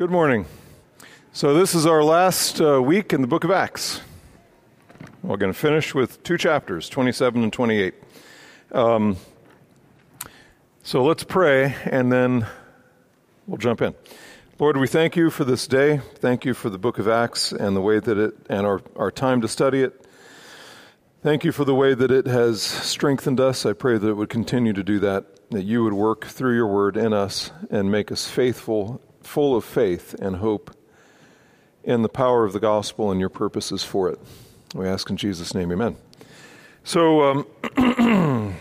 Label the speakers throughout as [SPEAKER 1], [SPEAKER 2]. [SPEAKER 1] Good morning. So, this is our last uh, week in the book of Acts. We're going to finish with two chapters, 27 and 28. Um, so, let's pray and then we'll jump in. Lord, we thank you for this day. Thank you for the book of Acts and the way that it, and our, our time to study it. Thank you for the way that it has strengthened us. I pray that it would continue to do that, that you would work through your word in us and make us faithful full of faith and hope in the power of the gospel and your purposes for it. We ask in Jesus' name, amen. So, um,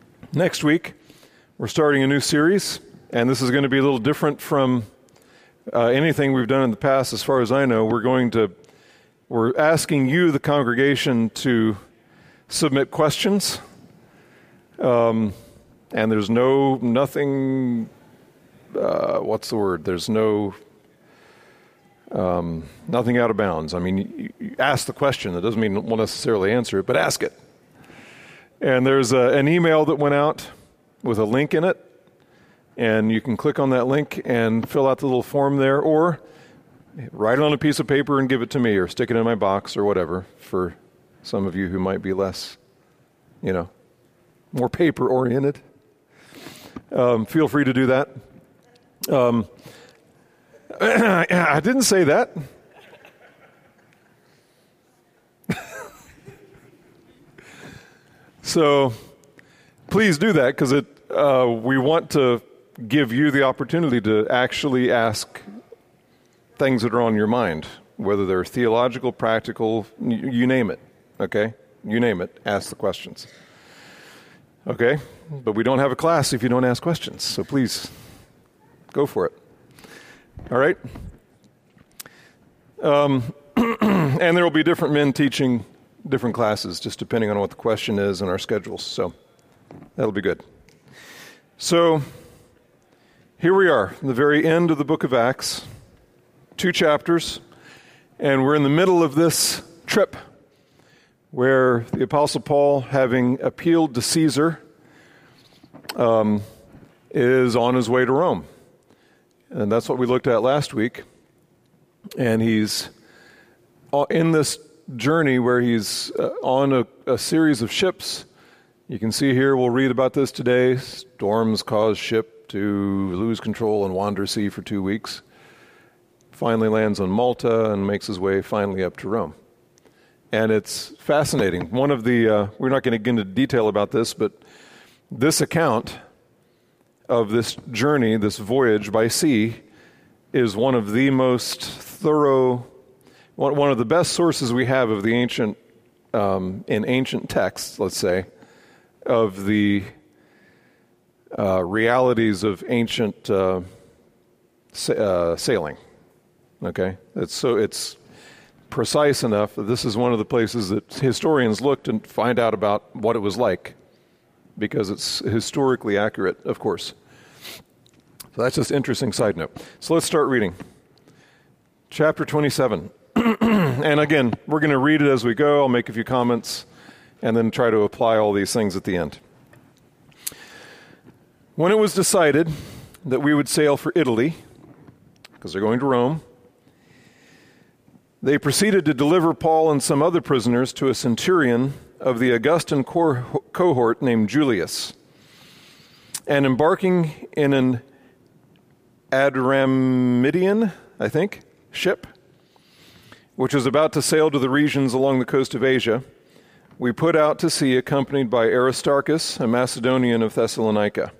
[SPEAKER 1] next week, we're starting a new series, and this is going to be a little different from uh, anything we've done in the past, as far as I know. We're going to, we're asking you, the congregation, to submit questions. Um, and there's no, nothing uh, what's the word? There's no um, nothing out of bounds. I mean, you, you ask the question. That doesn't mean we'll necessarily answer it, but ask it. And there's a, an email that went out with a link in it, and you can click on that link and fill out the little form there, or write it on a piece of paper and give it to me, or stick it in my box, or whatever. For some of you who might be less, you know, more paper oriented, um, feel free to do that. Um, I didn't say that. so please do that because it uh, we want to give you the opportunity to actually ask things that are on your mind, whether they're theological, practical, you name it. Okay, you name it. Ask the questions. Okay, but we don't have a class if you don't ask questions. So please go for it. All right? Um, and there will be different men teaching different classes, just depending on what the question is and our schedules. So that'll be good. So here we are, the very end of the book of Acts, two chapters, and we're in the middle of this trip where the Apostle Paul, having appealed to Caesar, um, is on his way to Rome. And that's what we looked at last week. And he's uh, in this journey where he's uh, on a, a series of ships. You can see here, we'll read about this today. Storms cause ship to lose control and wander sea for two weeks. Finally lands on Malta and makes his way finally up to Rome. And it's fascinating. One of the, uh, we're not going to get into detail about this, but this account of this journey, this voyage by sea, is one of the most thorough, one of the best sources we have of the ancient, um, in ancient texts, let's say, of the uh, realities of ancient uh, sa- uh, sailing. Okay? It's so it's precise enough that this is one of the places that historians looked and find out about what it was like because it's historically accurate, of course. So that's just interesting side note. So let's start reading. Chapter 27. and again, we're going to read it as we go. I'll make a few comments and then try to apply all these things at the end. When it was decided that we would sail for Italy, because they're going to Rome, they proceeded to deliver Paul and some other prisoners to a centurion of the Augustan cohort named Julius, and embarking in an Adramyttian, I think, ship, which was about to sail to the regions along the coast of Asia, we put out to sea accompanied by Aristarchus, a Macedonian of Thessalonica.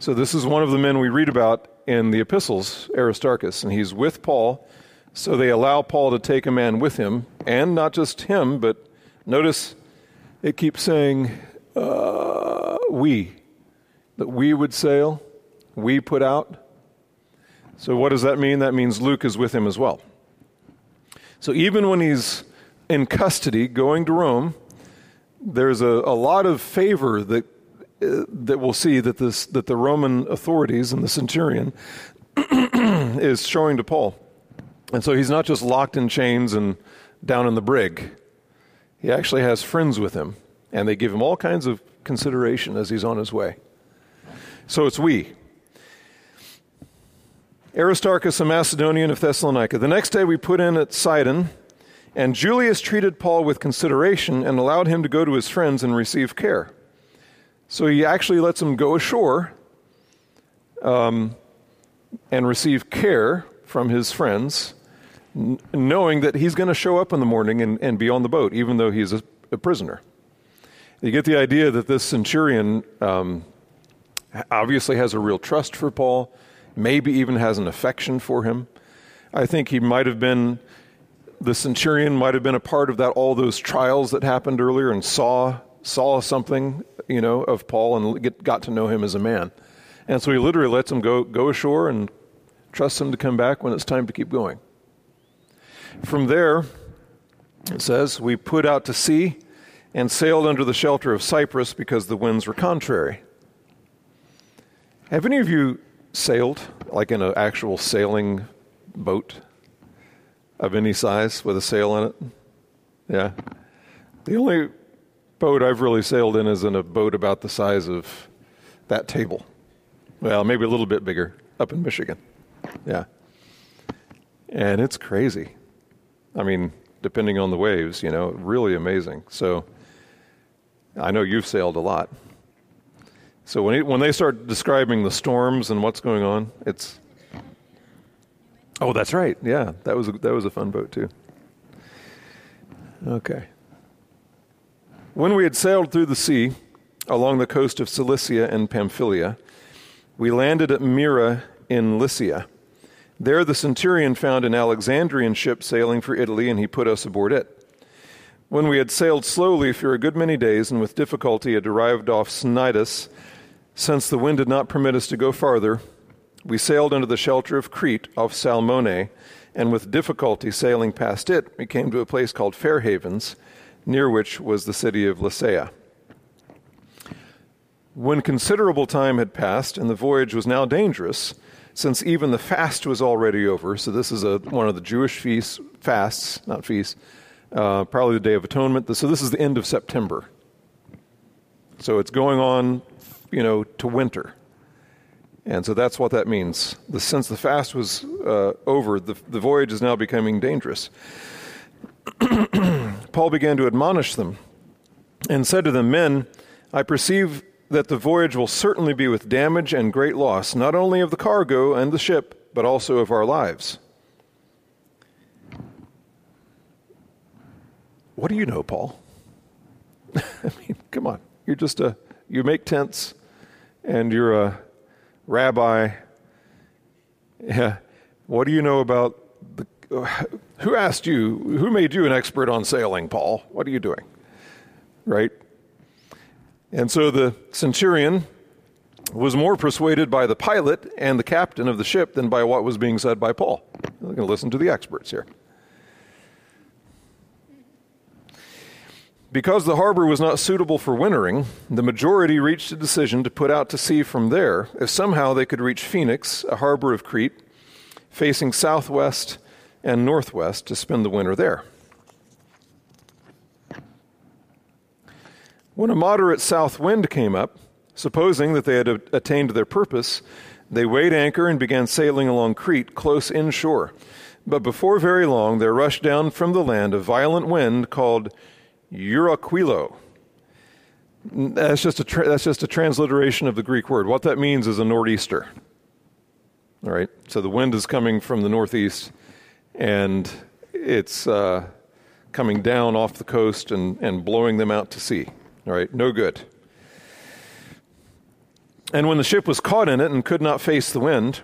[SPEAKER 1] So, this is one of the men we read about in the epistles, Aristarchus, and he's with Paul. So, they allow Paul to take a man with him, and not just him, but notice it keeps saying, uh, we, that we would sail, we put out. So, what does that mean? That means Luke is with him as well. So, even when he's in custody going to Rome, there's a, a lot of favor that, uh, that we'll see that, this, that the Roman authorities and the centurion is showing to Paul. And so he's not just locked in chains and down in the brig. He actually has friends with him, and they give him all kinds of consideration as he's on his way. So it's we. Aristarchus, a Macedonian of Thessalonica. The next day we put in at Sidon, and Julius treated Paul with consideration and allowed him to go to his friends and receive care. So he actually lets him go ashore um, and receive care from his friends n- knowing that he's going to show up in the morning and, and be on the boat, even though he's a, a prisoner. You get the idea that this centurion um, obviously has a real trust for Paul, maybe even has an affection for him. I think he might have been, the centurion might have been a part of that, all those trials that happened earlier and saw, saw something, you know, of Paul and get, got to know him as a man. And so he literally lets him go, go ashore and trusts him to come back when it's time to keep going. From there, it says, We put out to sea and sailed under the shelter of Cyprus because the winds were contrary. Have any of you sailed, like in an actual sailing boat of any size with a sail on it? Yeah. The only boat I've really sailed in is in a boat about the size of that table. Well, maybe a little bit bigger up in Michigan. Yeah. And it's crazy. I mean, depending on the waves, you know, really amazing. So I know you've sailed a lot. So when, when they start describing the storms and what's going on, it's. Oh, that's right. Yeah, that was, a, that was a fun boat, too. Okay. When we had sailed through the sea along the coast of Cilicia and Pamphylia, we landed at Myra in Lycia. There the centurion found an Alexandrian ship sailing for Italy, and he put us aboard it. When we had sailed slowly for a good many days, and with difficulty had arrived off Cnidus, since the wind did not permit us to go farther, we sailed under the shelter of Crete off Salmone, and with difficulty sailing past it, we came to a place called Fair Havens, near which was the city of Lasea. When considerable time had passed, and the voyage was now dangerous, since even the fast was already over. So this is a, one of the Jewish feasts, fasts, not feasts, uh, probably the Day of Atonement. So this is the end of September. So it's going on, you know, to winter. And so that's what that means. The, since the fast was uh, over, the, the voyage is now becoming dangerous. Paul began to admonish them and said to them, Men, I perceive that the voyage will certainly be with damage and great loss, not only of the cargo and the ship, but also of our lives. What do you know, Paul? I mean, come on. You're just a, you make tents and you're a rabbi. Yeah. What do you know about the, who asked you, who made you an expert on sailing, Paul? What are you doing? Right? And so the centurion was more persuaded by the pilot and the captain of the ship than by what was being said by Paul. We're going to listen to the experts here. Because the harbor was not suitable for wintering, the majority reached a decision to put out to sea from there if somehow they could reach Phoenix, a harbor of Crete, facing southwest and northwest, to spend the winter there. When a moderate south wind came up, supposing that they had attained their purpose, they weighed anchor and began sailing along Crete close inshore. But before very long, there rushed down from the land a violent wind called Euraquilo. That's just a tra- that's just a transliteration of the Greek word. What that means is a nor'easter. All right, so the wind is coming from the northeast, and it's uh, coming down off the coast and, and blowing them out to sea right? No good. And when the ship was caught in it and could not face the wind,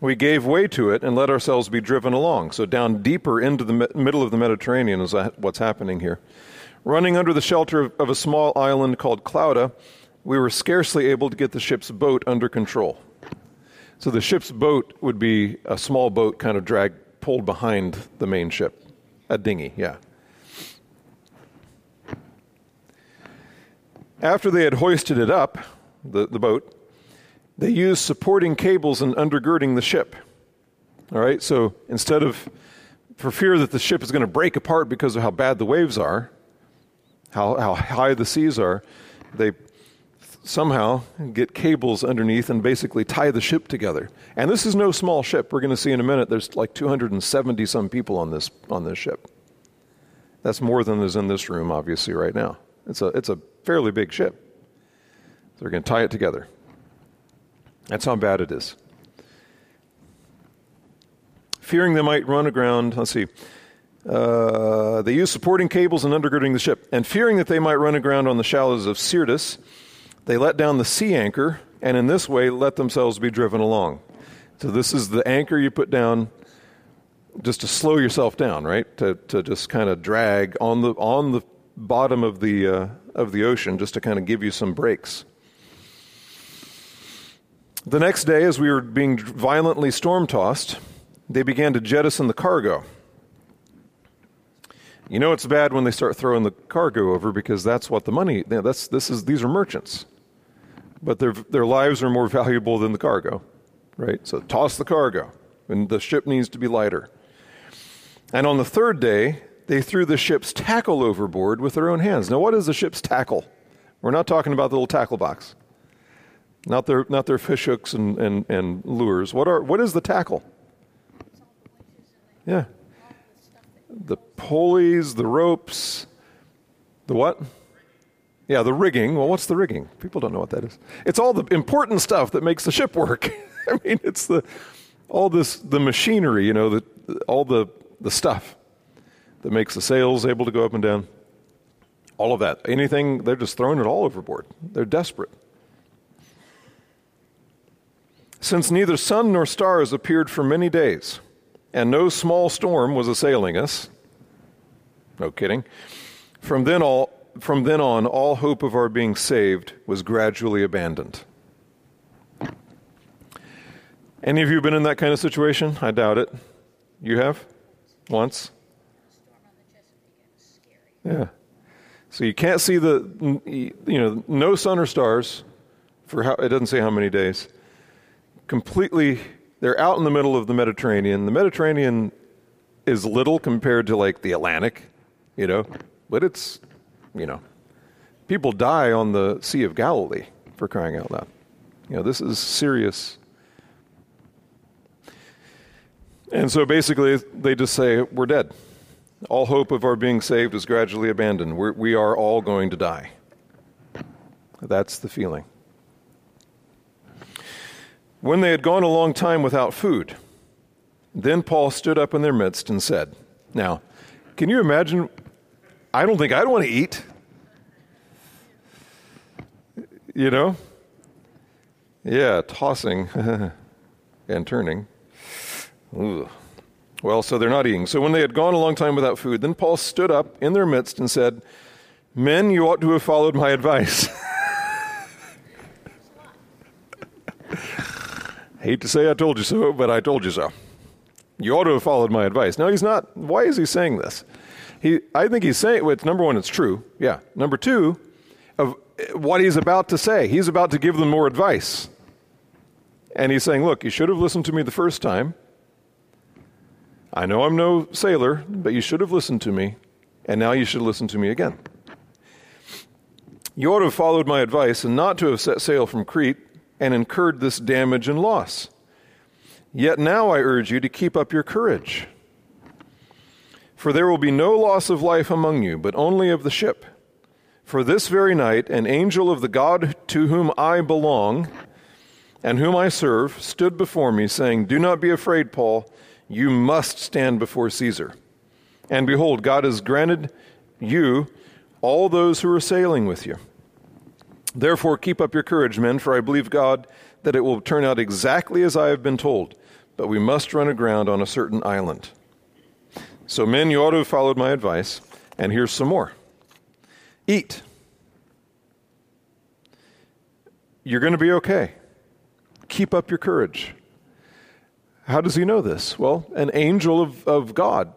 [SPEAKER 1] we gave way to it and let ourselves be driven along. So, down deeper into the middle of the Mediterranean is what's happening here. Running under the shelter of a small island called Clauda, we were scarcely able to get the ship's boat under control. So, the ship's boat would be a small boat kind of dragged, pulled behind the main ship. A dinghy, yeah. After they had hoisted it up, the, the boat, they used supporting cables and undergirding the ship. All right, so instead of, for fear that the ship is going to break apart because of how bad the waves are, how, how high the seas are, they somehow get cables underneath and basically tie the ship together. And this is no small ship. We're going to see in a minute there's like 270 some people on this, on this ship. That's more than there's in this room, obviously, right now. It's a, it's a fairly big ship. So they're going to tie it together. That's how bad it is. Fearing they might run aground, let's see. Uh, they used supporting cables and undergirding the ship. And fearing that they might run aground on the shallows of Syrtis, they let down the sea anchor and in this way let themselves be driven along. So, this is the anchor you put down just to slow yourself down, right? To, to just kind of drag on the, on the bottom of the, uh, of the ocean just to kind of give you some breaks. The next day, as we were being violently storm tossed, they began to jettison the cargo. You know it's bad when they start throwing the cargo over because that's what the money. You know, that's this is these are merchants, but their their lives are more valuable than the cargo, right? So toss the cargo, and the ship needs to be lighter. And on the third day, they threw the ship's tackle overboard with their own hands. Now, what is the ship's tackle? We're not talking about the little tackle box, not their, not their fish hooks and, and, and lures. What, are, what is the tackle? Yeah. The pulleys, the ropes, the what? Yeah, the rigging. Well, what's the rigging? People don't know what that is. It's all the important stuff that makes the ship work. I mean, it's the all this the machinery, you know, the all the the stuff that makes the sails able to go up and down. All of that. Anything, they're just throwing it all overboard. They're desperate. Since neither sun nor stars appeared for many days, and no small storm was assailing us, no kidding, from then, all, from then on, all hope of our being saved was gradually abandoned. Any of you been in that kind of situation? I doubt it. You have? Once? Yeah. So you can't see the, you know, no sun or stars for how, it doesn't say how many days. Completely, they're out in the middle of the Mediterranean. The Mediterranean is little compared to like the Atlantic, you know, but it's, you know, people die on the Sea of Galilee for crying out loud. You know, this is serious. And so basically, they just say, we're dead all hope of our being saved is gradually abandoned. We're, we are all going to die. That's the feeling. When they had gone a long time without food, then Paul stood up in their midst and said, Now, can you imagine? I don't think I'd want to eat. You know? Yeah, tossing and turning. Ooh. Well, so they're not eating. So when they had gone a long time without food, then Paul stood up in their midst and said, Men, you ought to have followed my advice. Hate to say I told you so, but I told you so. You ought to have followed my advice. Now, he's not, why is he saying this? He, I think he's saying, well, number one, it's true. Yeah. Number two, of eh, what he's about to say, he's about to give them more advice. And he's saying, look, you should have listened to me the first time. I know I'm no sailor, but you should have listened to me, and now you should listen to me again. You ought to have followed my advice and not to have set sail from Crete and incurred this damage and loss. Yet now I urge you to keep up your courage. For there will be no loss of life among you, but only of the ship. For this very night, an angel of the God to whom I belong and whom I serve stood before me, saying, Do not be afraid, Paul you must stand before Caesar. And behold, God has granted you all those who are sailing with you. Therefore, keep up your courage, men, for I believe God that it will turn out exactly as I have been told. But we must run aground on a certain island. So, men, you ought to have followed my advice. And here's some more eat. You're going to be okay. Keep up your courage. How does he know this? Well, an angel of, of God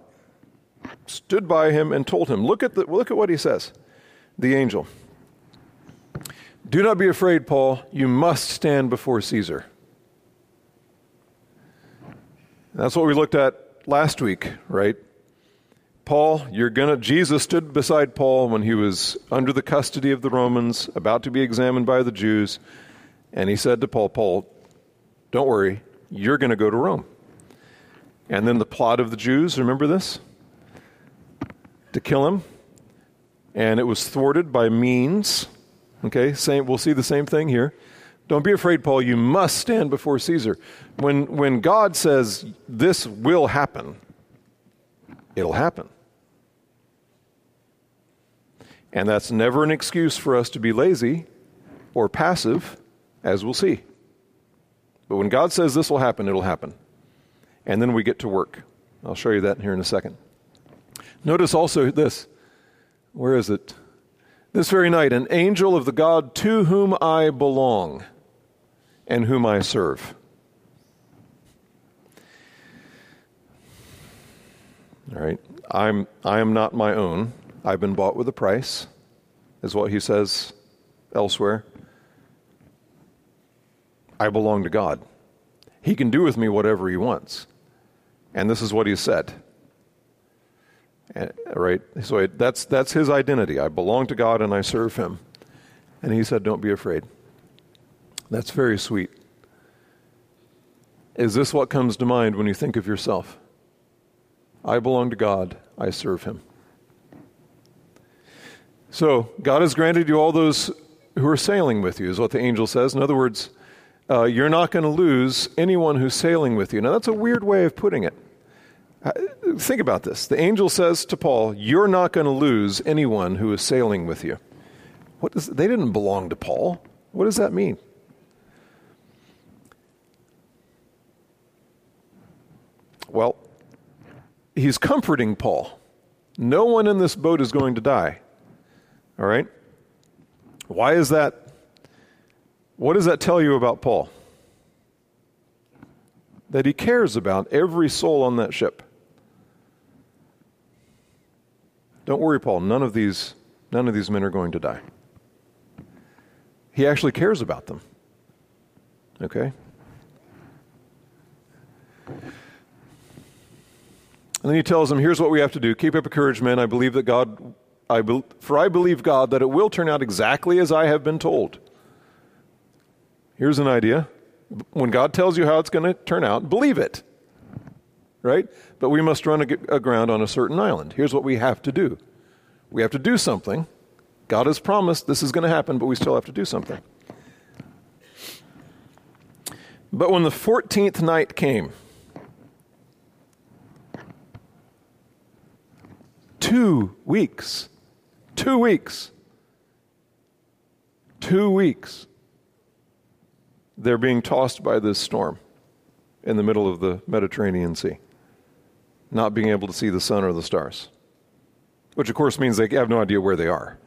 [SPEAKER 1] stood by him and told him. Look at, the, look at what he says, the angel. Do not be afraid, Paul. You must stand before Caesar. that's what we looked at last week, right? Paul, you're going to, Jesus stood beside Paul when he was under the custody of the Romans, about to be examined by the Jews, and he said to Paul, Paul, don't worry, you're going to go to Rome. And then the plot of the Jews, remember this? To kill him. And it was thwarted by means. Okay, same, we'll see the same thing here. Don't be afraid, Paul. You must stand before Caesar. When, when God says this will happen, it'll happen. And that's never an excuse for us to be lazy or passive, as we'll see. But when God says this will happen, it'll happen. And then we get to work. I'll show you that here in a second. Notice also this. Where is it? This very night, an angel of the God to whom I belong and whom I serve. All right. I'm, I am not my own. I've been bought with a price, is what he says elsewhere. I belong to God. He can do with me whatever He wants. And this is what He said. Eh, right? So that's, that's His identity. I belong to God and I serve Him. And He said, Don't be afraid. That's very sweet. Is this what comes to mind when you think of yourself? I belong to God, I serve Him. So, God has granted you all those who are sailing with you, is what the angel says. In other words, uh, you're not going to lose anyone who's sailing with you. Now, that's a weird way of putting it. Uh, think about this. The angel says to Paul, You're not going to lose anyone who is sailing with you. What does, they didn't belong to Paul. What does that mean? Well, he's comforting Paul. No one in this boat is going to die. All right? Why is that what does that tell you about Paul? That he cares about every soul on that ship. Don't worry, Paul, none of these, none of these men are going to die. He actually cares about them. Okay? And then he tells them, here's what we have to do. Keep up the courage, men. I believe that God, I be, for I believe God that it will turn out exactly as I have been told. Here's an idea. When God tells you how it's going to turn out, believe it. Right? But we must run aground on a certain island. Here's what we have to do we have to do something. God has promised this is going to happen, but we still have to do something. But when the 14th night came, two weeks, two weeks, two weeks, they're being tossed by this storm in the middle of the Mediterranean Sea, not being able to see the sun or the stars, which of course means they have no idea where they are.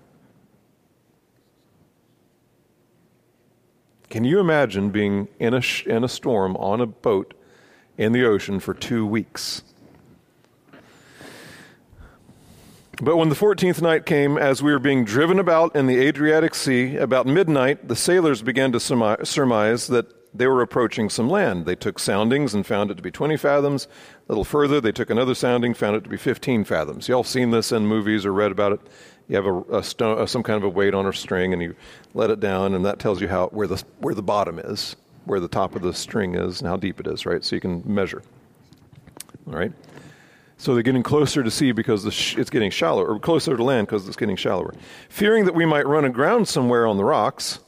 [SPEAKER 1] Can you imagine being in a, sh- in a storm on a boat in the ocean for two weeks? But when the fourteenth night came, as we were being driven about in the Adriatic Sea, about midnight, the sailors began to surmise that they were approaching some land. They took soundings and found it to be 20 fathoms. A little further, they took another sounding, found it to be 15 fathoms. Y'all seen this in movies or read about it. You have a, a stone, uh, some kind of a weight on a string, and you let it down, and that tells you how where the where the bottom is, where the top of the string is, and how deep it is, right? So you can measure. All right. So they're getting closer to sea because sh- it's getting shallower, or closer to land because it's getting shallower. Fearing that we might run aground somewhere on the rocks,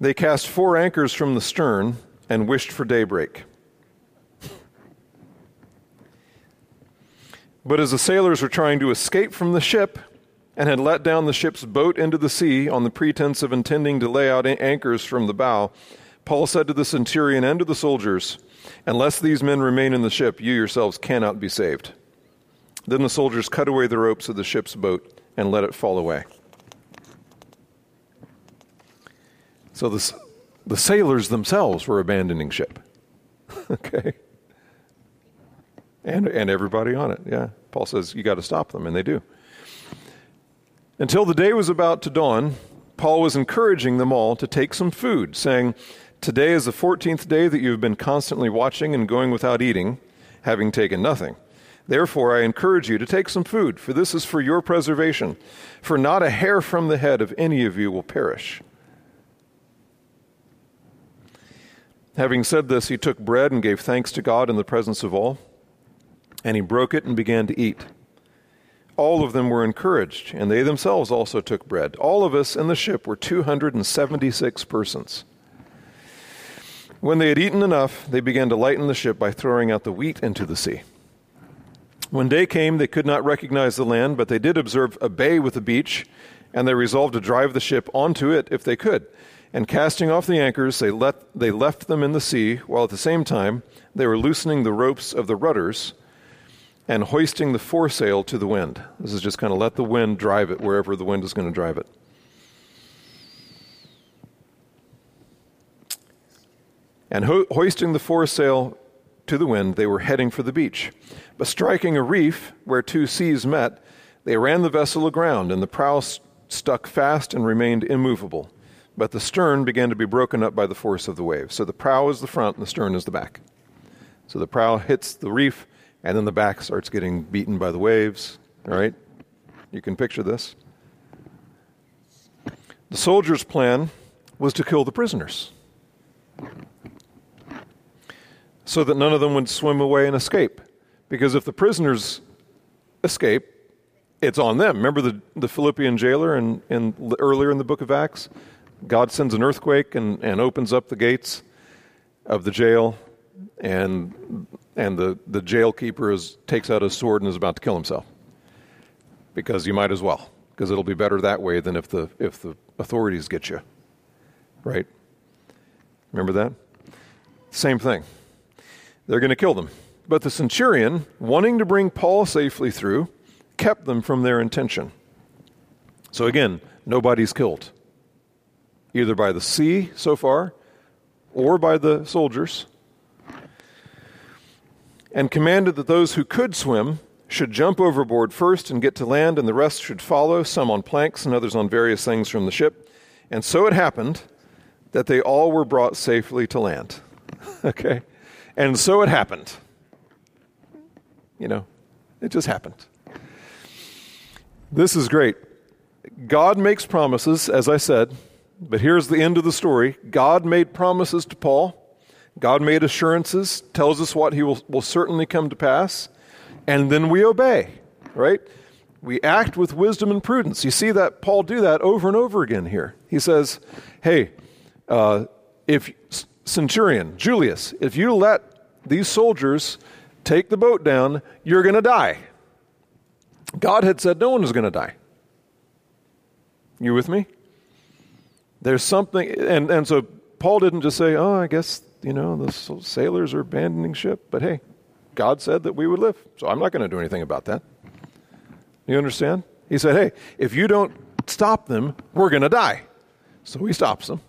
[SPEAKER 1] they cast four anchors from the stern and wished for daybreak. But as the sailors were trying to escape from the ship and had let down the ship's boat into the sea on the pretense of intending to lay out anchors from the bow, Paul said to the centurion and to the soldiers, Unless these men remain in the ship, you yourselves cannot be saved. Then the soldiers cut away the ropes of the ship's boat and let it fall away. So the sailors themselves were abandoning ship. okay? And, and everybody on it, yeah. Paul says, You got to stop them, and they do. Until the day was about to dawn, Paul was encouraging them all to take some food, saying, Today is the 14th day that you have been constantly watching and going without eating, having taken nothing. Therefore, I encourage you to take some food, for this is for your preservation, for not a hair from the head of any of you will perish. Having said this, he took bread and gave thanks to God in the presence of all, and he broke it and began to eat. All of them were encouraged, and they themselves also took bread. All of us in the ship were 276 persons. When they had eaten enough, they began to lighten the ship by throwing out the wheat into the sea. When day came, they could not recognize the land, but they did observe a bay with a beach, and they resolved to drive the ship onto it if they could. And casting off the anchors, they, let, they left them in the sea, while at the same time they were loosening the ropes of the rudders and hoisting the foresail to the wind. This is just kind of let the wind drive it wherever the wind is going to drive it. and ho- hoisting the foresail to the wind, they were heading for the beach. But striking a reef where two seas met, they ran the vessel aground, and the prow st- stuck fast and remained immovable. But the stern began to be broken up by the force of the waves. So the prow is the front and the stern is the back. So the prow hits the reef, and then the back starts getting beaten by the waves. All right? You can picture this. The soldiers' plan was to kill the prisoners so that none of them would swim away and escape. Because if the prisoners escape, it's on them. Remember the, the Philippian jailer and in, in, earlier in the book of Acts? God sends an earthquake and, and opens up the gates of the jail, and, and the, the jail keeper is, takes out his sword and is about to kill himself. Because you might as well, because it'll be better that way than if the, if the authorities get you. Right? Remember that? Same thing. They're going to kill them. But the centurion, wanting to bring Paul safely through, kept them from their intention. So again, nobody's killed, either by the sea so far or by the soldiers, and commanded that those who could swim should jump overboard first and get to land, and the rest should follow, some on planks and others on various things from the ship. And so it happened that they all were brought safely to land. okay? And so it happened. You know, it just happened. This is great. God makes promises, as I said, but here's the end of the story. God made promises to Paul. God made assurances, tells us what he will, will certainly come to pass, and then we obey, right? We act with wisdom and prudence. You see that Paul do that over and over again here. He says, "Hey, uh, if centurion, Julius, if you let these soldiers take the boat down, you're going to die. God had said no one was going to die. You with me? There's something, and, and so Paul didn't just say, oh, I guess, you know, the sailors are abandoning ship, but hey, God said that we would live, so I'm not going to do anything about that. You understand? He said, hey, if you don't stop them, we're going to die. So he stops them.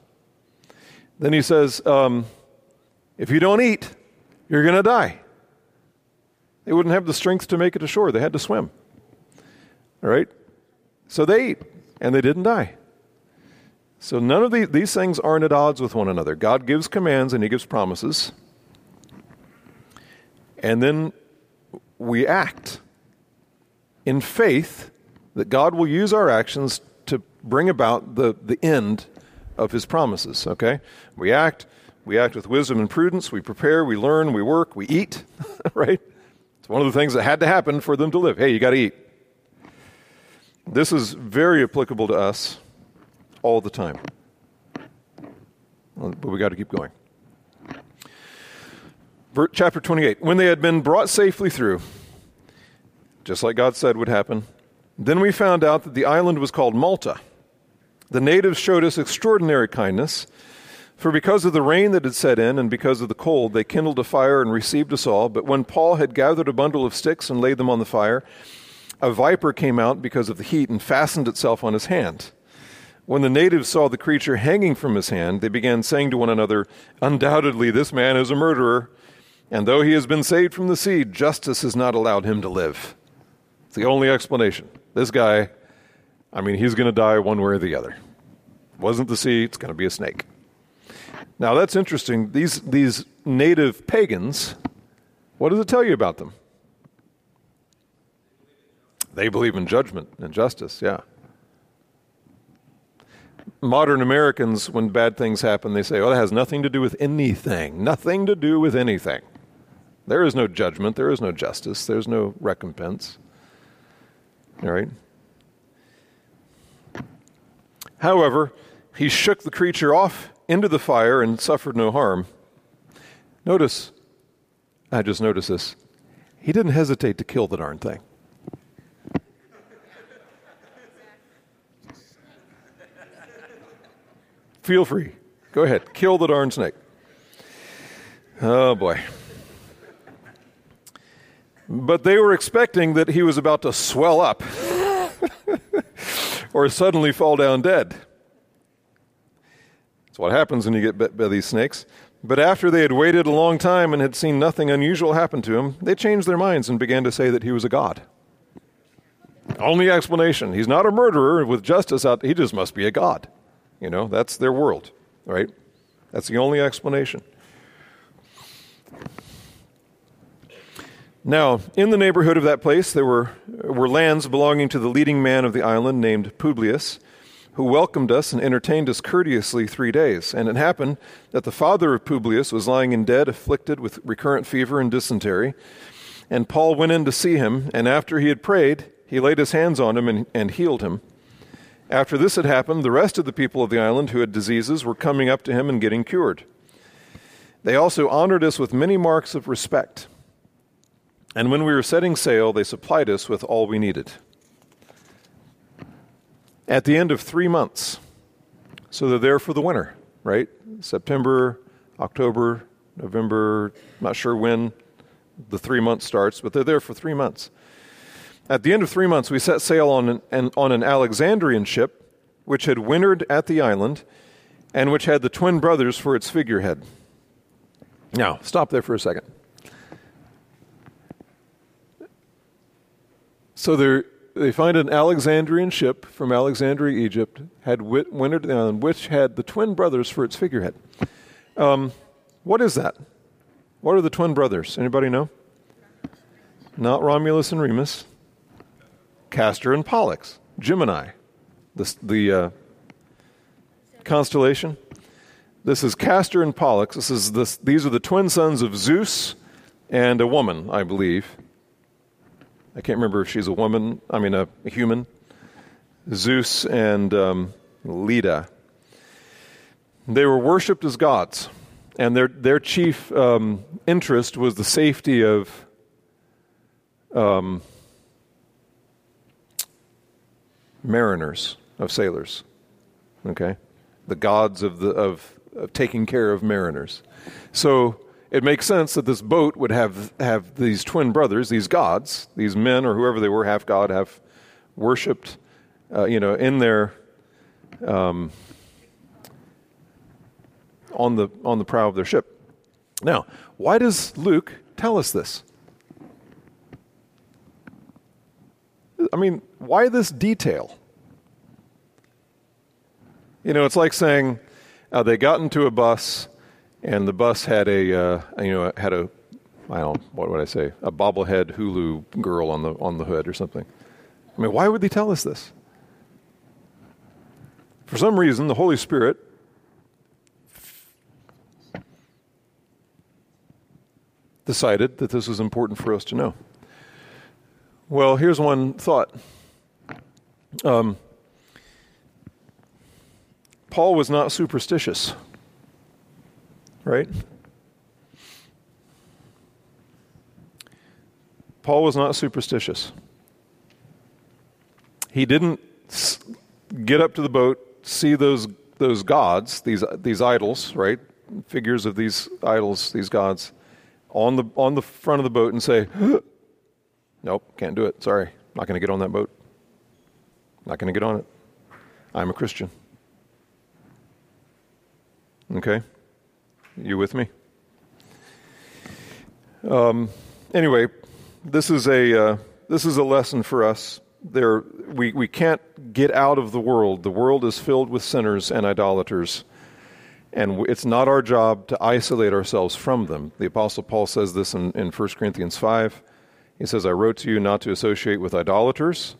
[SPEAKER 1] Then he says, um, If you don't eat, you're going to die. They wouldn't have the strength to make it ashore. They had to swim. All right? So they ate, and they didn't die. So none of the, these things aren't at odds with one another. God gives commands and he gives promises. And then we act in faith that God will use our actions to bring about the, the end of his promises, okay? We act, we act with wisdom and prudence, we prepare, we learn, we work, we eat, right? It's one of the things that had to happen for them to live. Hey, you got to eat. This is very applicable to us all the time. But we got to keep going. Chapter 28 When they had been brought safely through, just like God said would happen, then we found out that the island was called Malta. The natives showed us extraordinary kindness, for because of the rain that had set in and because of the cold, they kindled a fire and received us all. But when Paul had gathered a bundle of sticks and laid them on the fire, a viper came out because of the heat and fastened itself on his hand. When the natives saw the creature hanging from his hand, they began saying to one another, Undoubtedly, this man is a murderer. And though he has been saved from the sea, justice has not allowed him to live. It's the only explanation. This guy I mean, he's going to die one way or the other. Wasn't the sea, it's going to be a snake. Now, that's interesting. These, these native pagans, what does it tell you about them? They believe in judgment and justice, yeah. Modern Americans, when bad things happen, they say, oh, that has nothing to do with anything. Nothing to do with anything. There is no judgment. There is no justice. There's no recompense. All right? However, he shook the creature off into the fire and suffered no harm. Notice, I just noticed this. He didn't hesitate to kill the darn thing. Feel free. Go ahead. Kill the darn snake. Oh, boy. But they were expecting that he was about to swell up or suddenly fall down dead. That's what happens when you get bit by these snakes. But after they had waited a long time and had seen nothing unusual happen to him, they changed their minds and began to say that he was a god. Only explanation. He's not a murderer with justice out. He just must be a god. You know, that's their world, right? That's the only explanation. Now, in the neighborhood of that place, there were, were lands belonging to the leading man of the island named Publius, who welcomed us and entertained us courteously three days. And it happened that the father of Publius was lying in bed, afflicted with recurrent fever and dysentery. And Paul went in to see him, and after he had prayed, he laid his hands on him and, and healed him. After this had happened, the rest of the people of the island who had diseases were coming up to him and getting cured. They also honored us with many marks of respect. And when we were setting sail, they supplied us with all we needed. At the end of three months, so they're there for the winter, right? September, October, November, not sure when the three months starts, but they're there for three months. At the end of three months, we set sail on an, an on an Alexandrian ship which had wintered at the island and which had the twin brothers for its figurehead. Now, stop there for a second. So they find an Alexandrian ship from Alexandria, Egypt, had wit- wintered on which had the twin brothers for its figurehead. Um, what is that? What are the twin brothers? Anybody know? Not Romulus and Remus. Castor and Pollux. Gemini. The, the uh, constellation. This is Castor and Pollux. This is this, these are the twin sons of Zeus and a woman, I believe. I can't remember if she's a woman, I mean, a, a human. Zeus and um, Leda. They were worshipped as gods, and their, their chief um, interest was the safety of um, mariners, of sailors. Okay? The gods of, the, of, of taking care of mariners. So it makes sense that this boat would have, have these twin brothers, these gods, these men or whoever they were, half God, half worshipped, uh, you know, in their, um, on, the, on the prow of their ship. Now, why does Luke tell us this? I mean, why this detail? You know, it's like saying uh, they got into a bus and the bus had a uh, you know had a I don't what would I say a bobblehead hula girl on the on the hood or something. I mean, why would they tell us this? For some reason, the Holy Spirit decided that this was important for us to know. Well, here's one thought. Um, Paul was not superstitious right? Paul was not superstitious. He didn't get up to the boat, see those, those gods, these, these idols, right? Figures of these idols, these gods, on the, on the front of the boat and say, Nope, can't do it. Sorry. Not going to get on that boat. Not going to get on it. I'm a Christian. Okay? You with me? Um, anyway, this is a uh, this is a lesson for us. There, we we can't get out of the world. The world is filled with sinners and idolaters, and it's not our job to isolate ourselves from them. The Apostle Paul says this in, in 1 Corinthians five. He says, "I wrote to you not to associate with idolaters."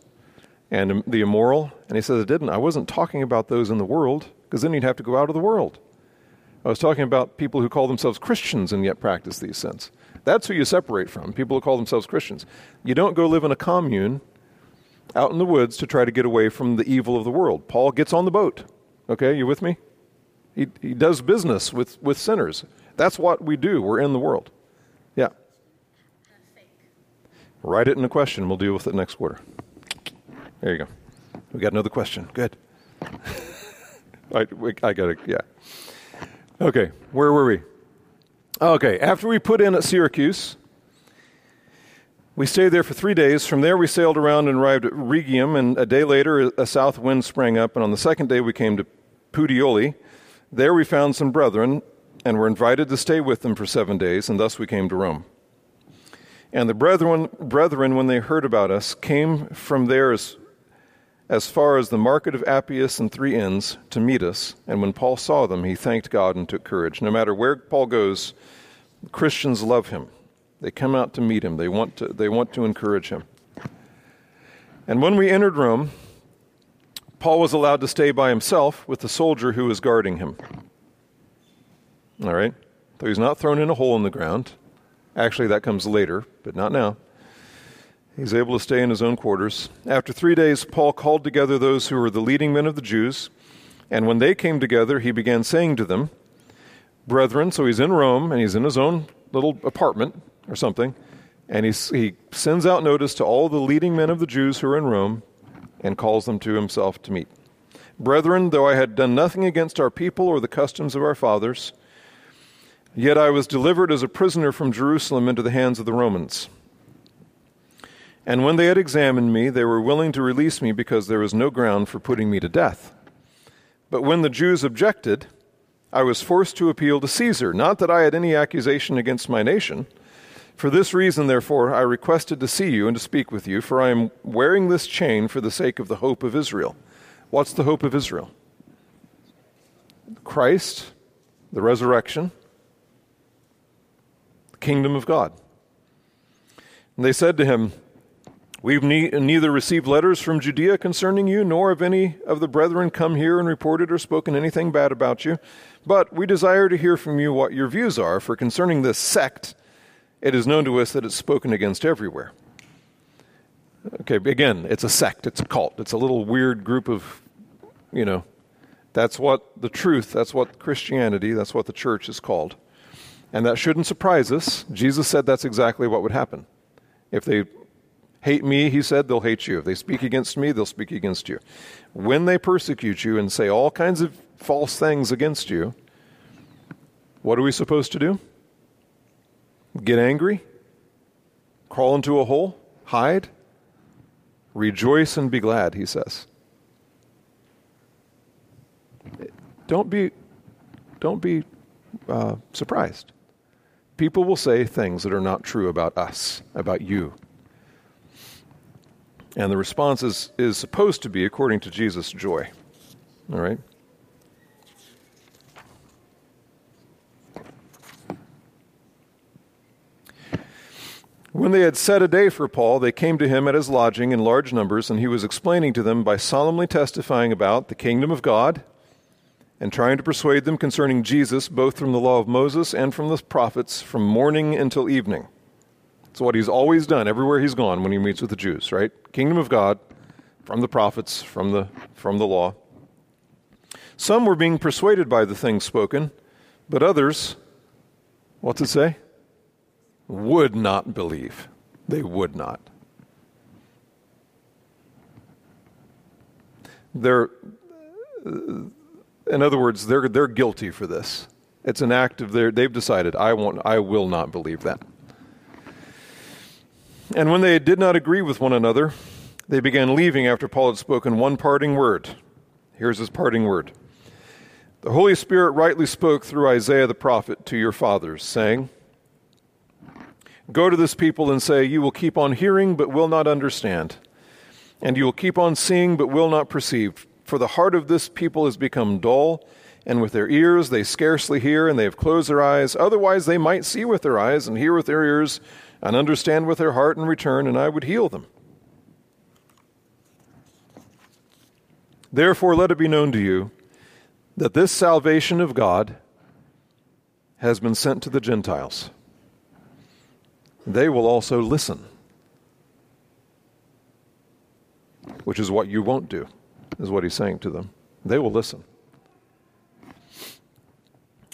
[SPEAKER 1] And the immoral, and he says, I didn't. I wasn't talking about those in the world, because then you'd have to go out of the world. I was talking about people who call themselves Christians and yet practice these sins. That's who you separate from, people who call themselves Christians. You don't go live in a commune out in the woods to try to get away from the evil of the world. Paul gets on the boat. Okay, you with me? He, he does business with, with sinners. That's what we do. We're in the world. Yeah. Write it in a question. We'll deal with it next quarter. There you go. We got another question. Good. I, I got it. yeah. Okay, where were we? Okay, after we put in at Syracuse, we stayed there for three days. From there, we sailed around and arrived at Rhegium, and a day later, a south wind sprang up, and on the second day, we came to Puteoli. There, we found some brethren, and were invited to stay with them for seven days, and thus we came to Rome. And the brethren, brethren, when they heard about us, came from there as as far as the market of Appius and Three Inns to meet us. And when Paul saw them, he thanked God and took courage. No matter where Paul goes, Christians love him. They come out to meet him, they want to, they want to encourage him. And when we entered Rome, Paul was allowed to stay by himself with the soldier who was guarding him. All right? So he's not thrown in a hole in the ground. Actually, that comes later, but not now. He's able to stay in his own quarters. After three days, Paul called together those who were the leading men of the Jews, and when they came together, he began saying to them, Brethren, so he's in Rome, and he's in his own little apartment or something, and he, he sends out notice to all the leading men of the Jews who are in Rome and calls them to himself to meet. Brethren, though I had done nothing against our people or the customs of our fathers, yet I was delivered as a prisoner from Jerusalem into the hands of the Romans. And when they had examined me, they were willing to release me because there was no ground for putting me to death. But when the Jews objected, I was forced to appeal to Caesar, not that I had any accusation against my nation. For this reason, therefore, I requested to see you and to speak with you, for I am wearing this chain for the sake of the hope of Israel. What's the hope of Israel? Christ, the resurrection, the kingdom of God. And they said to him, We've ne- neither received letters from Judea concerning you, nor have any of the brethren come here and reported or spoken anything bad about you. But we desire to hear from you what your views are, for concerning this sect, it is known to us that it's spoken against everywhere. Okay, again, it's a sect, it's a cult, it's a little weird group of, you know, that's what the truth, that's what Christianity, that's what the church is called. And that shouldn't surprise us. Jesus said that's exactly what would happen if they hate me, he said, they'll hate you. If they speak against me, they'll speak against you. When they persecute you and say all kinds of false things against you, what are we supposed to do? Get angry? Crawl into a hole? Hide? Rejoice and be glad, he says. Don't be, don't be uh, surprised. People will say things that are not true about us, about you, and the response is, is supposed to be according to Jesus' joy. All right? When they had set a day for Paul, they came to him at his lodging in large numbers, and he was explaining to them by solemnly testifying about the kingdom of God and trying to persuade them concerning Jesus, both from the law of Moses and from the prophets, from morning until evening. It's what he's always done everywhere he's gone when he meets with the Jews, right? Kingdom of God from the prophets, from the, from the law. Some were being persuaded by the things spoken, but others, what's it say? Would not believe. They would not. They're, in other words, they're, they're guilty for this. It's an act of their, they've decided, I, won't, I will not believe that. And when they did not agree with one another, they began leaving after Paul had spoken one parting word. Here's his parting word The Holy Spirit rightly spoke through Isaiah the prophet to your fathers, saying, Go to this people and say, You will keep on hearing, but will not understand. And you will keep on seeing, but will not perceive. For the heart of this people has become dull, and with their ears they scarcely hear, and they have closed their eyes. Otherwise, they might see with their eyes and hear with their ears and understand with their heart in return, and I would heal them. Therefore, let it be known to you that this salvation of God has been sent to the Gentiles. They will also listen, which is what you won't do, is what he's saying to them. They will listen.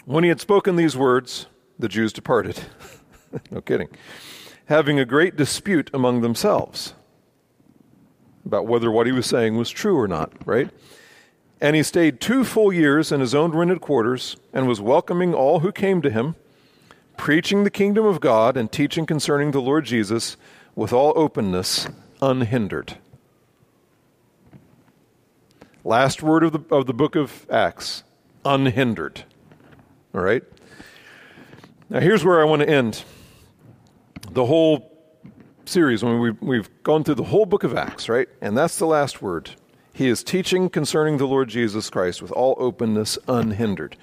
[SPEAKER 1] When he had spoken these words, the Jews departed. no kidding having a great dispute among themselves about whether what he was saying was true or not, right? And he stayed two full years in his own rented quarters and was welcoming all who came to him, preaching the kingdom of God and teaching concerning the Lord Jesus with all openness, unhindered. Last word of the, of the book of Acts unhindered. All right? Now, here's where I want to end the whole series when we've, we've gone through the whole book of Acts, right? And that's the last word. He is teaching concerning the Lord Jesus Christ with all openness, unhindered.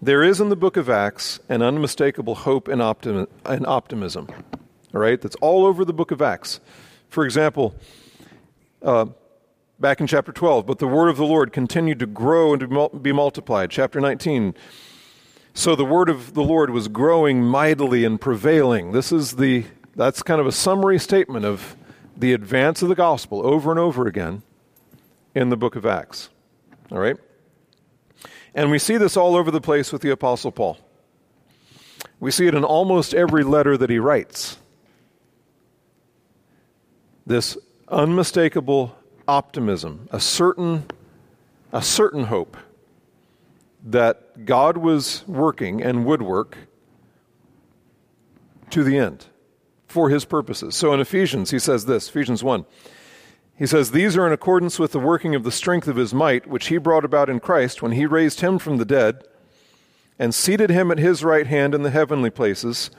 [SPEAKER 1] There is in the book of Acts an unmistakable hope and, optimi- and optimism, all right? That's all over the book of Acts. For example, uh, back in chapter 12, but the word of the Lord continued to grow and to be multiplied. Chapter 19, so the word of the Lord was growing mightily and prevailing. This is the that's kind of a summary statement of the advance of the gospel over and over again in the book of Acts. All right? And we see this all over the place with the apostle Paul. We see it in almost every letter that he writes. This unmistakable optimism, a certain a certain hope that God was working and would work to the end for his purposes. So in Ephesians, he says this Ephesians 1. He says, These are in accordance with the working of the strength of his might, which he brought about in Christ when he raised him from the dead and seated him at his right hand in the heavenly places,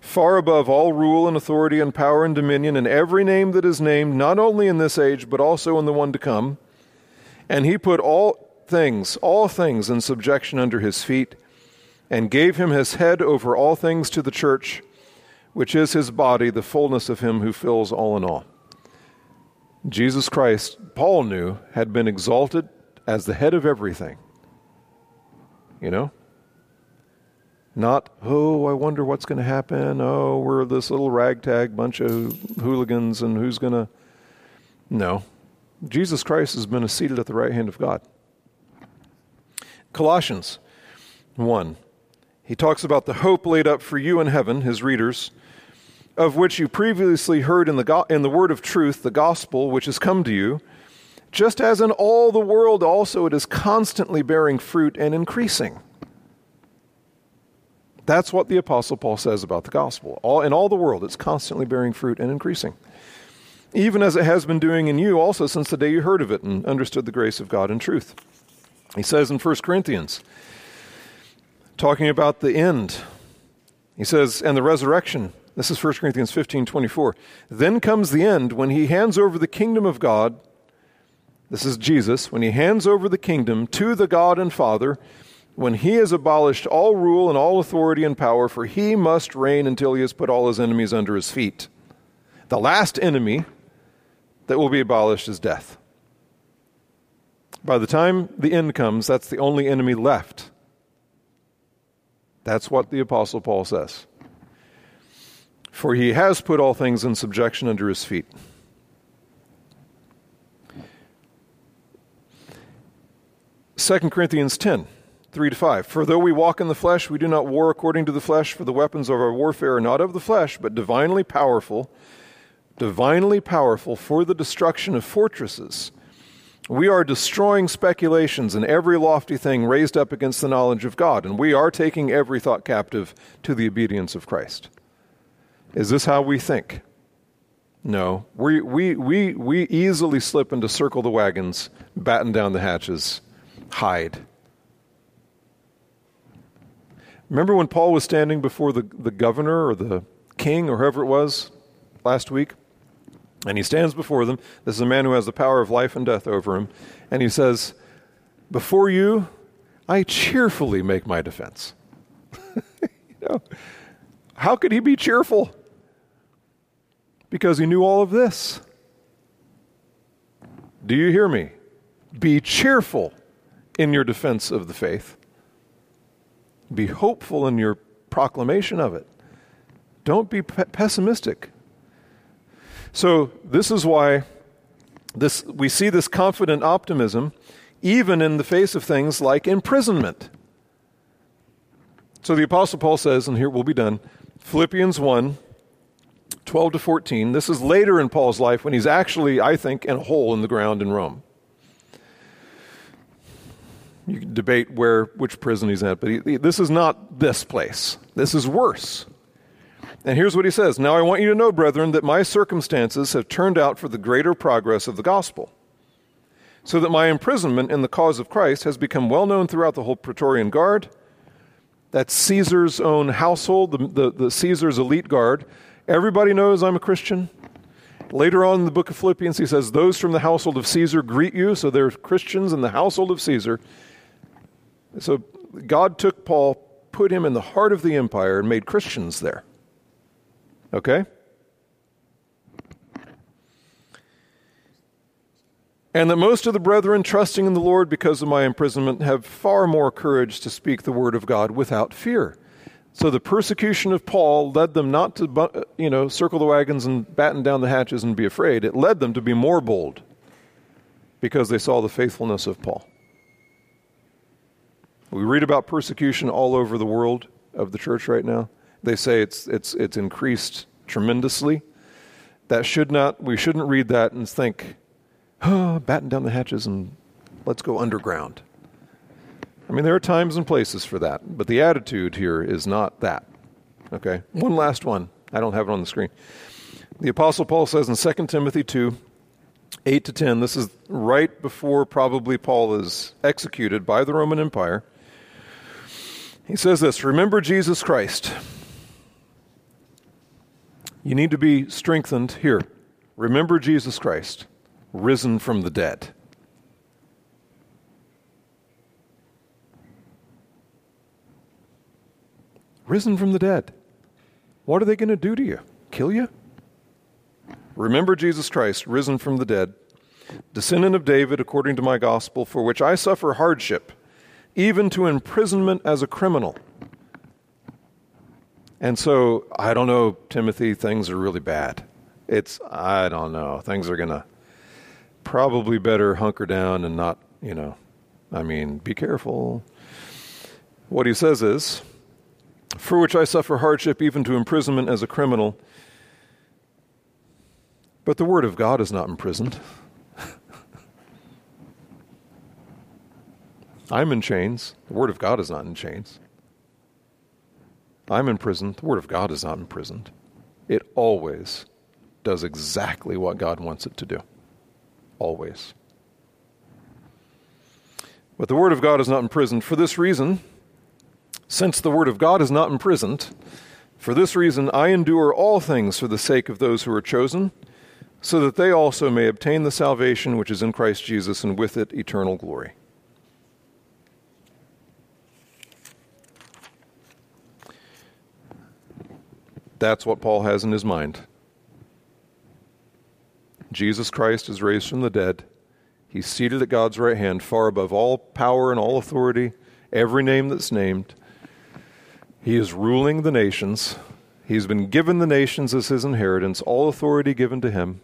[SPEAKER 1] far above all rule and authority and power and dominion and every name that is named, not only in this age, but also in the one to come. And he put all things, all things in subjection under his feet, and gave him his head over all things to the church, which is his body, the fullness of him who fills all in all. Jesus Christ, Paul knew, had been exalted as the head of everything. You know? Not, oh, I wonder what's going to happen. Oh, we're this little ragtag bunch of hooligans and who's going to. No. Jesus Christ has been seated at the right hand of God. Colossians 1. He talks about the hope laid up for you in heaven, his readers, of which you previously heard in the, go- in the word of truth, the gospel, which has come to you, just as in all the world also it is constantly bearing fruit and increasing. That's what the Apostle Paul says about the gospel. All, in all the world, it's constantly bearing fruit and increasing, even as it has been doing in you also since the day you heard of it and understood the grace of God in truth. He says in 1 Corinthians, talking about the end, he says, and the resurrection. This is 1 Corinthians 15 24. Then comes the end when he hands over the kingdom of God. This is Jesus, when he hands over the kingdom to the God and Father, when he has abolished all rule and all authority and power, for he must reign until he has put all his enemies under his feet. The last enemy that will be abolished is death. By the time the end comes, that's the only enemy left. That's what the Apostle Paul says. For he has put all things in subjection under his feet. Second Corinthians 10. 3 to 5. For though we walk in the flesh, we do not war according to the flesh, for the weapons of our warfare are not of the flesh, but divinely powerful, divinely powerful for the destruction of fortresses. We are destroying speculations and every lofty thing raised up against the knowledge of God, and we are taking every thought captive to the obedience of Christ. Is this how we think? No. We, we, we, we easily slip into circle the wagons, batten down the hatches, hide. Remember when Paul was standing before the, the governor or the king or whoever it was last week? And he stands before them. This is a man who has the power of life and death over him. And he says, Before you, I cheerfully make my defense. you know, how could he be cheerful? Because he knew all of this. Do you hear me? Be cheerful in your defense of the faith. Be hopeful in your proclamation of it. Don't be pe- pessimistic so, this is why this, we see this confident optimism even in the face of things like imprisonment. So, the Apostle Paul says, and here we'll be done Philippians 1 12 to 14. This is later in Paul's life when he's actually, I think, in a hole in the ground in Rome. You can debate where, which prison he's at, but he, this is not this place. This is worse. And here's what he says Now I want you to know, brethren, that my circumstances have turned out for the greater progress of the gospel, so that my imprisonment in the cause of Christ has become well known throughout the whole Praetorian Guard. That's Caesar's own household, the, the, the Caesar's elite guard. Everybody knows I'm a Christian. Later on in the book of Philippians, he says, Those from the household of Caesar greet you. So they're Christians in the household of Caesar. So God took Paul, put him in the heart of the empire, and made Christians there. Okay? And that most of the brethren, trusting in the Lord because of my imprisonment, have far more courage to speak the word of God without fear. So the persecution of Paul led them not to, you know, circle the wagons and batten down the hatches and be afraid. It led them to be more bold because they saw the faithfulness of Paul. We read about persecution all over the world of the church right now. They say it's, it's, it's increased tremendously. That should not, we shouldn't read that and think, oh, batten down the hatches and let's go underground. I mean, there are times and places for that, but the attitude here is not that. Okay? One last one. I don't have it on the screen. The Apostle Paul says in 2 Timothy 2, 8 to 10, this is right before probably Paul is executed by the Roman Empire. He says this Remember Jesus Christ you need to be strengthened here. Remember Jesus Christ, risen from the dead. Risen from the dead. What are they going to do to you? Kill you? Remember Jesus Christ, risen from the dead, descendant of David according to my gospel, for which I suffer hardship, even to imprisonment as a criminal. And so I don't know, Timothy, things are really bad. It's, I don't know, things are going to probably better hunker down and not, you know, I mean, be careful. What he says is, for which I suffer hardship even to imprisonment as a criminal. But the word of God is not imprisoned. I'm in chains. The word of God is not in chains. I'm imprisoned. The Word of God is not imprisoned. It always does exactly what God wants it to do. Always. But the Word of God is not imprisoned for this reason. Since the Word of God is not imprisoned, for this reason I endure all things for the sake of those who are chosen, so that they also may obtain the salvation which is in Christ Jesus and with it eternal glory. That's what Paul has in his mind. Jesus Christ is raised from the dead. He's seated at God's right hand, far above all power and all authority, every name that's named. He is ruling the nations. He's been given the nations as his inheritance, all authority given to him.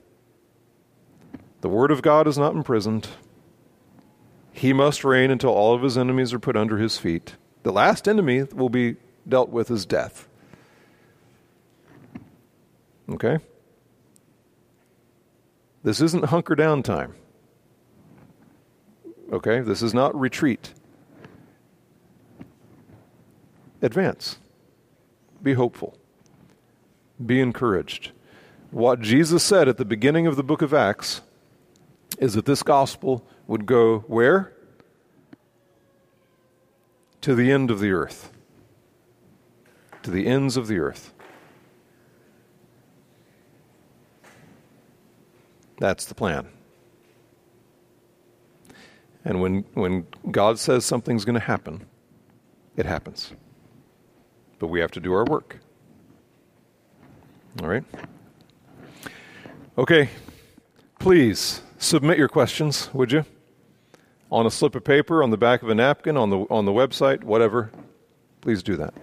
[SPEAKER 1] The word of God is not imprisoned. He must reign until all of his enemies are put under his feet. The last enemy will be dealt with as death. Okay? This isn't hunker down time. Okay? This is not retreat. Advance. Be hopeful. Be encouraged. What Jesus said at the beginning of the book of Acts is that this gospel would go where? To the end of the earth. To the ends of the earth. That's the plan. And when, when God says something's going to happen, it happens. But we have to do our work. All right? Okay. Please submit your questions, would you? On a slip of paper, on the back of a napkin, on the, on the website, whatever. Please do that.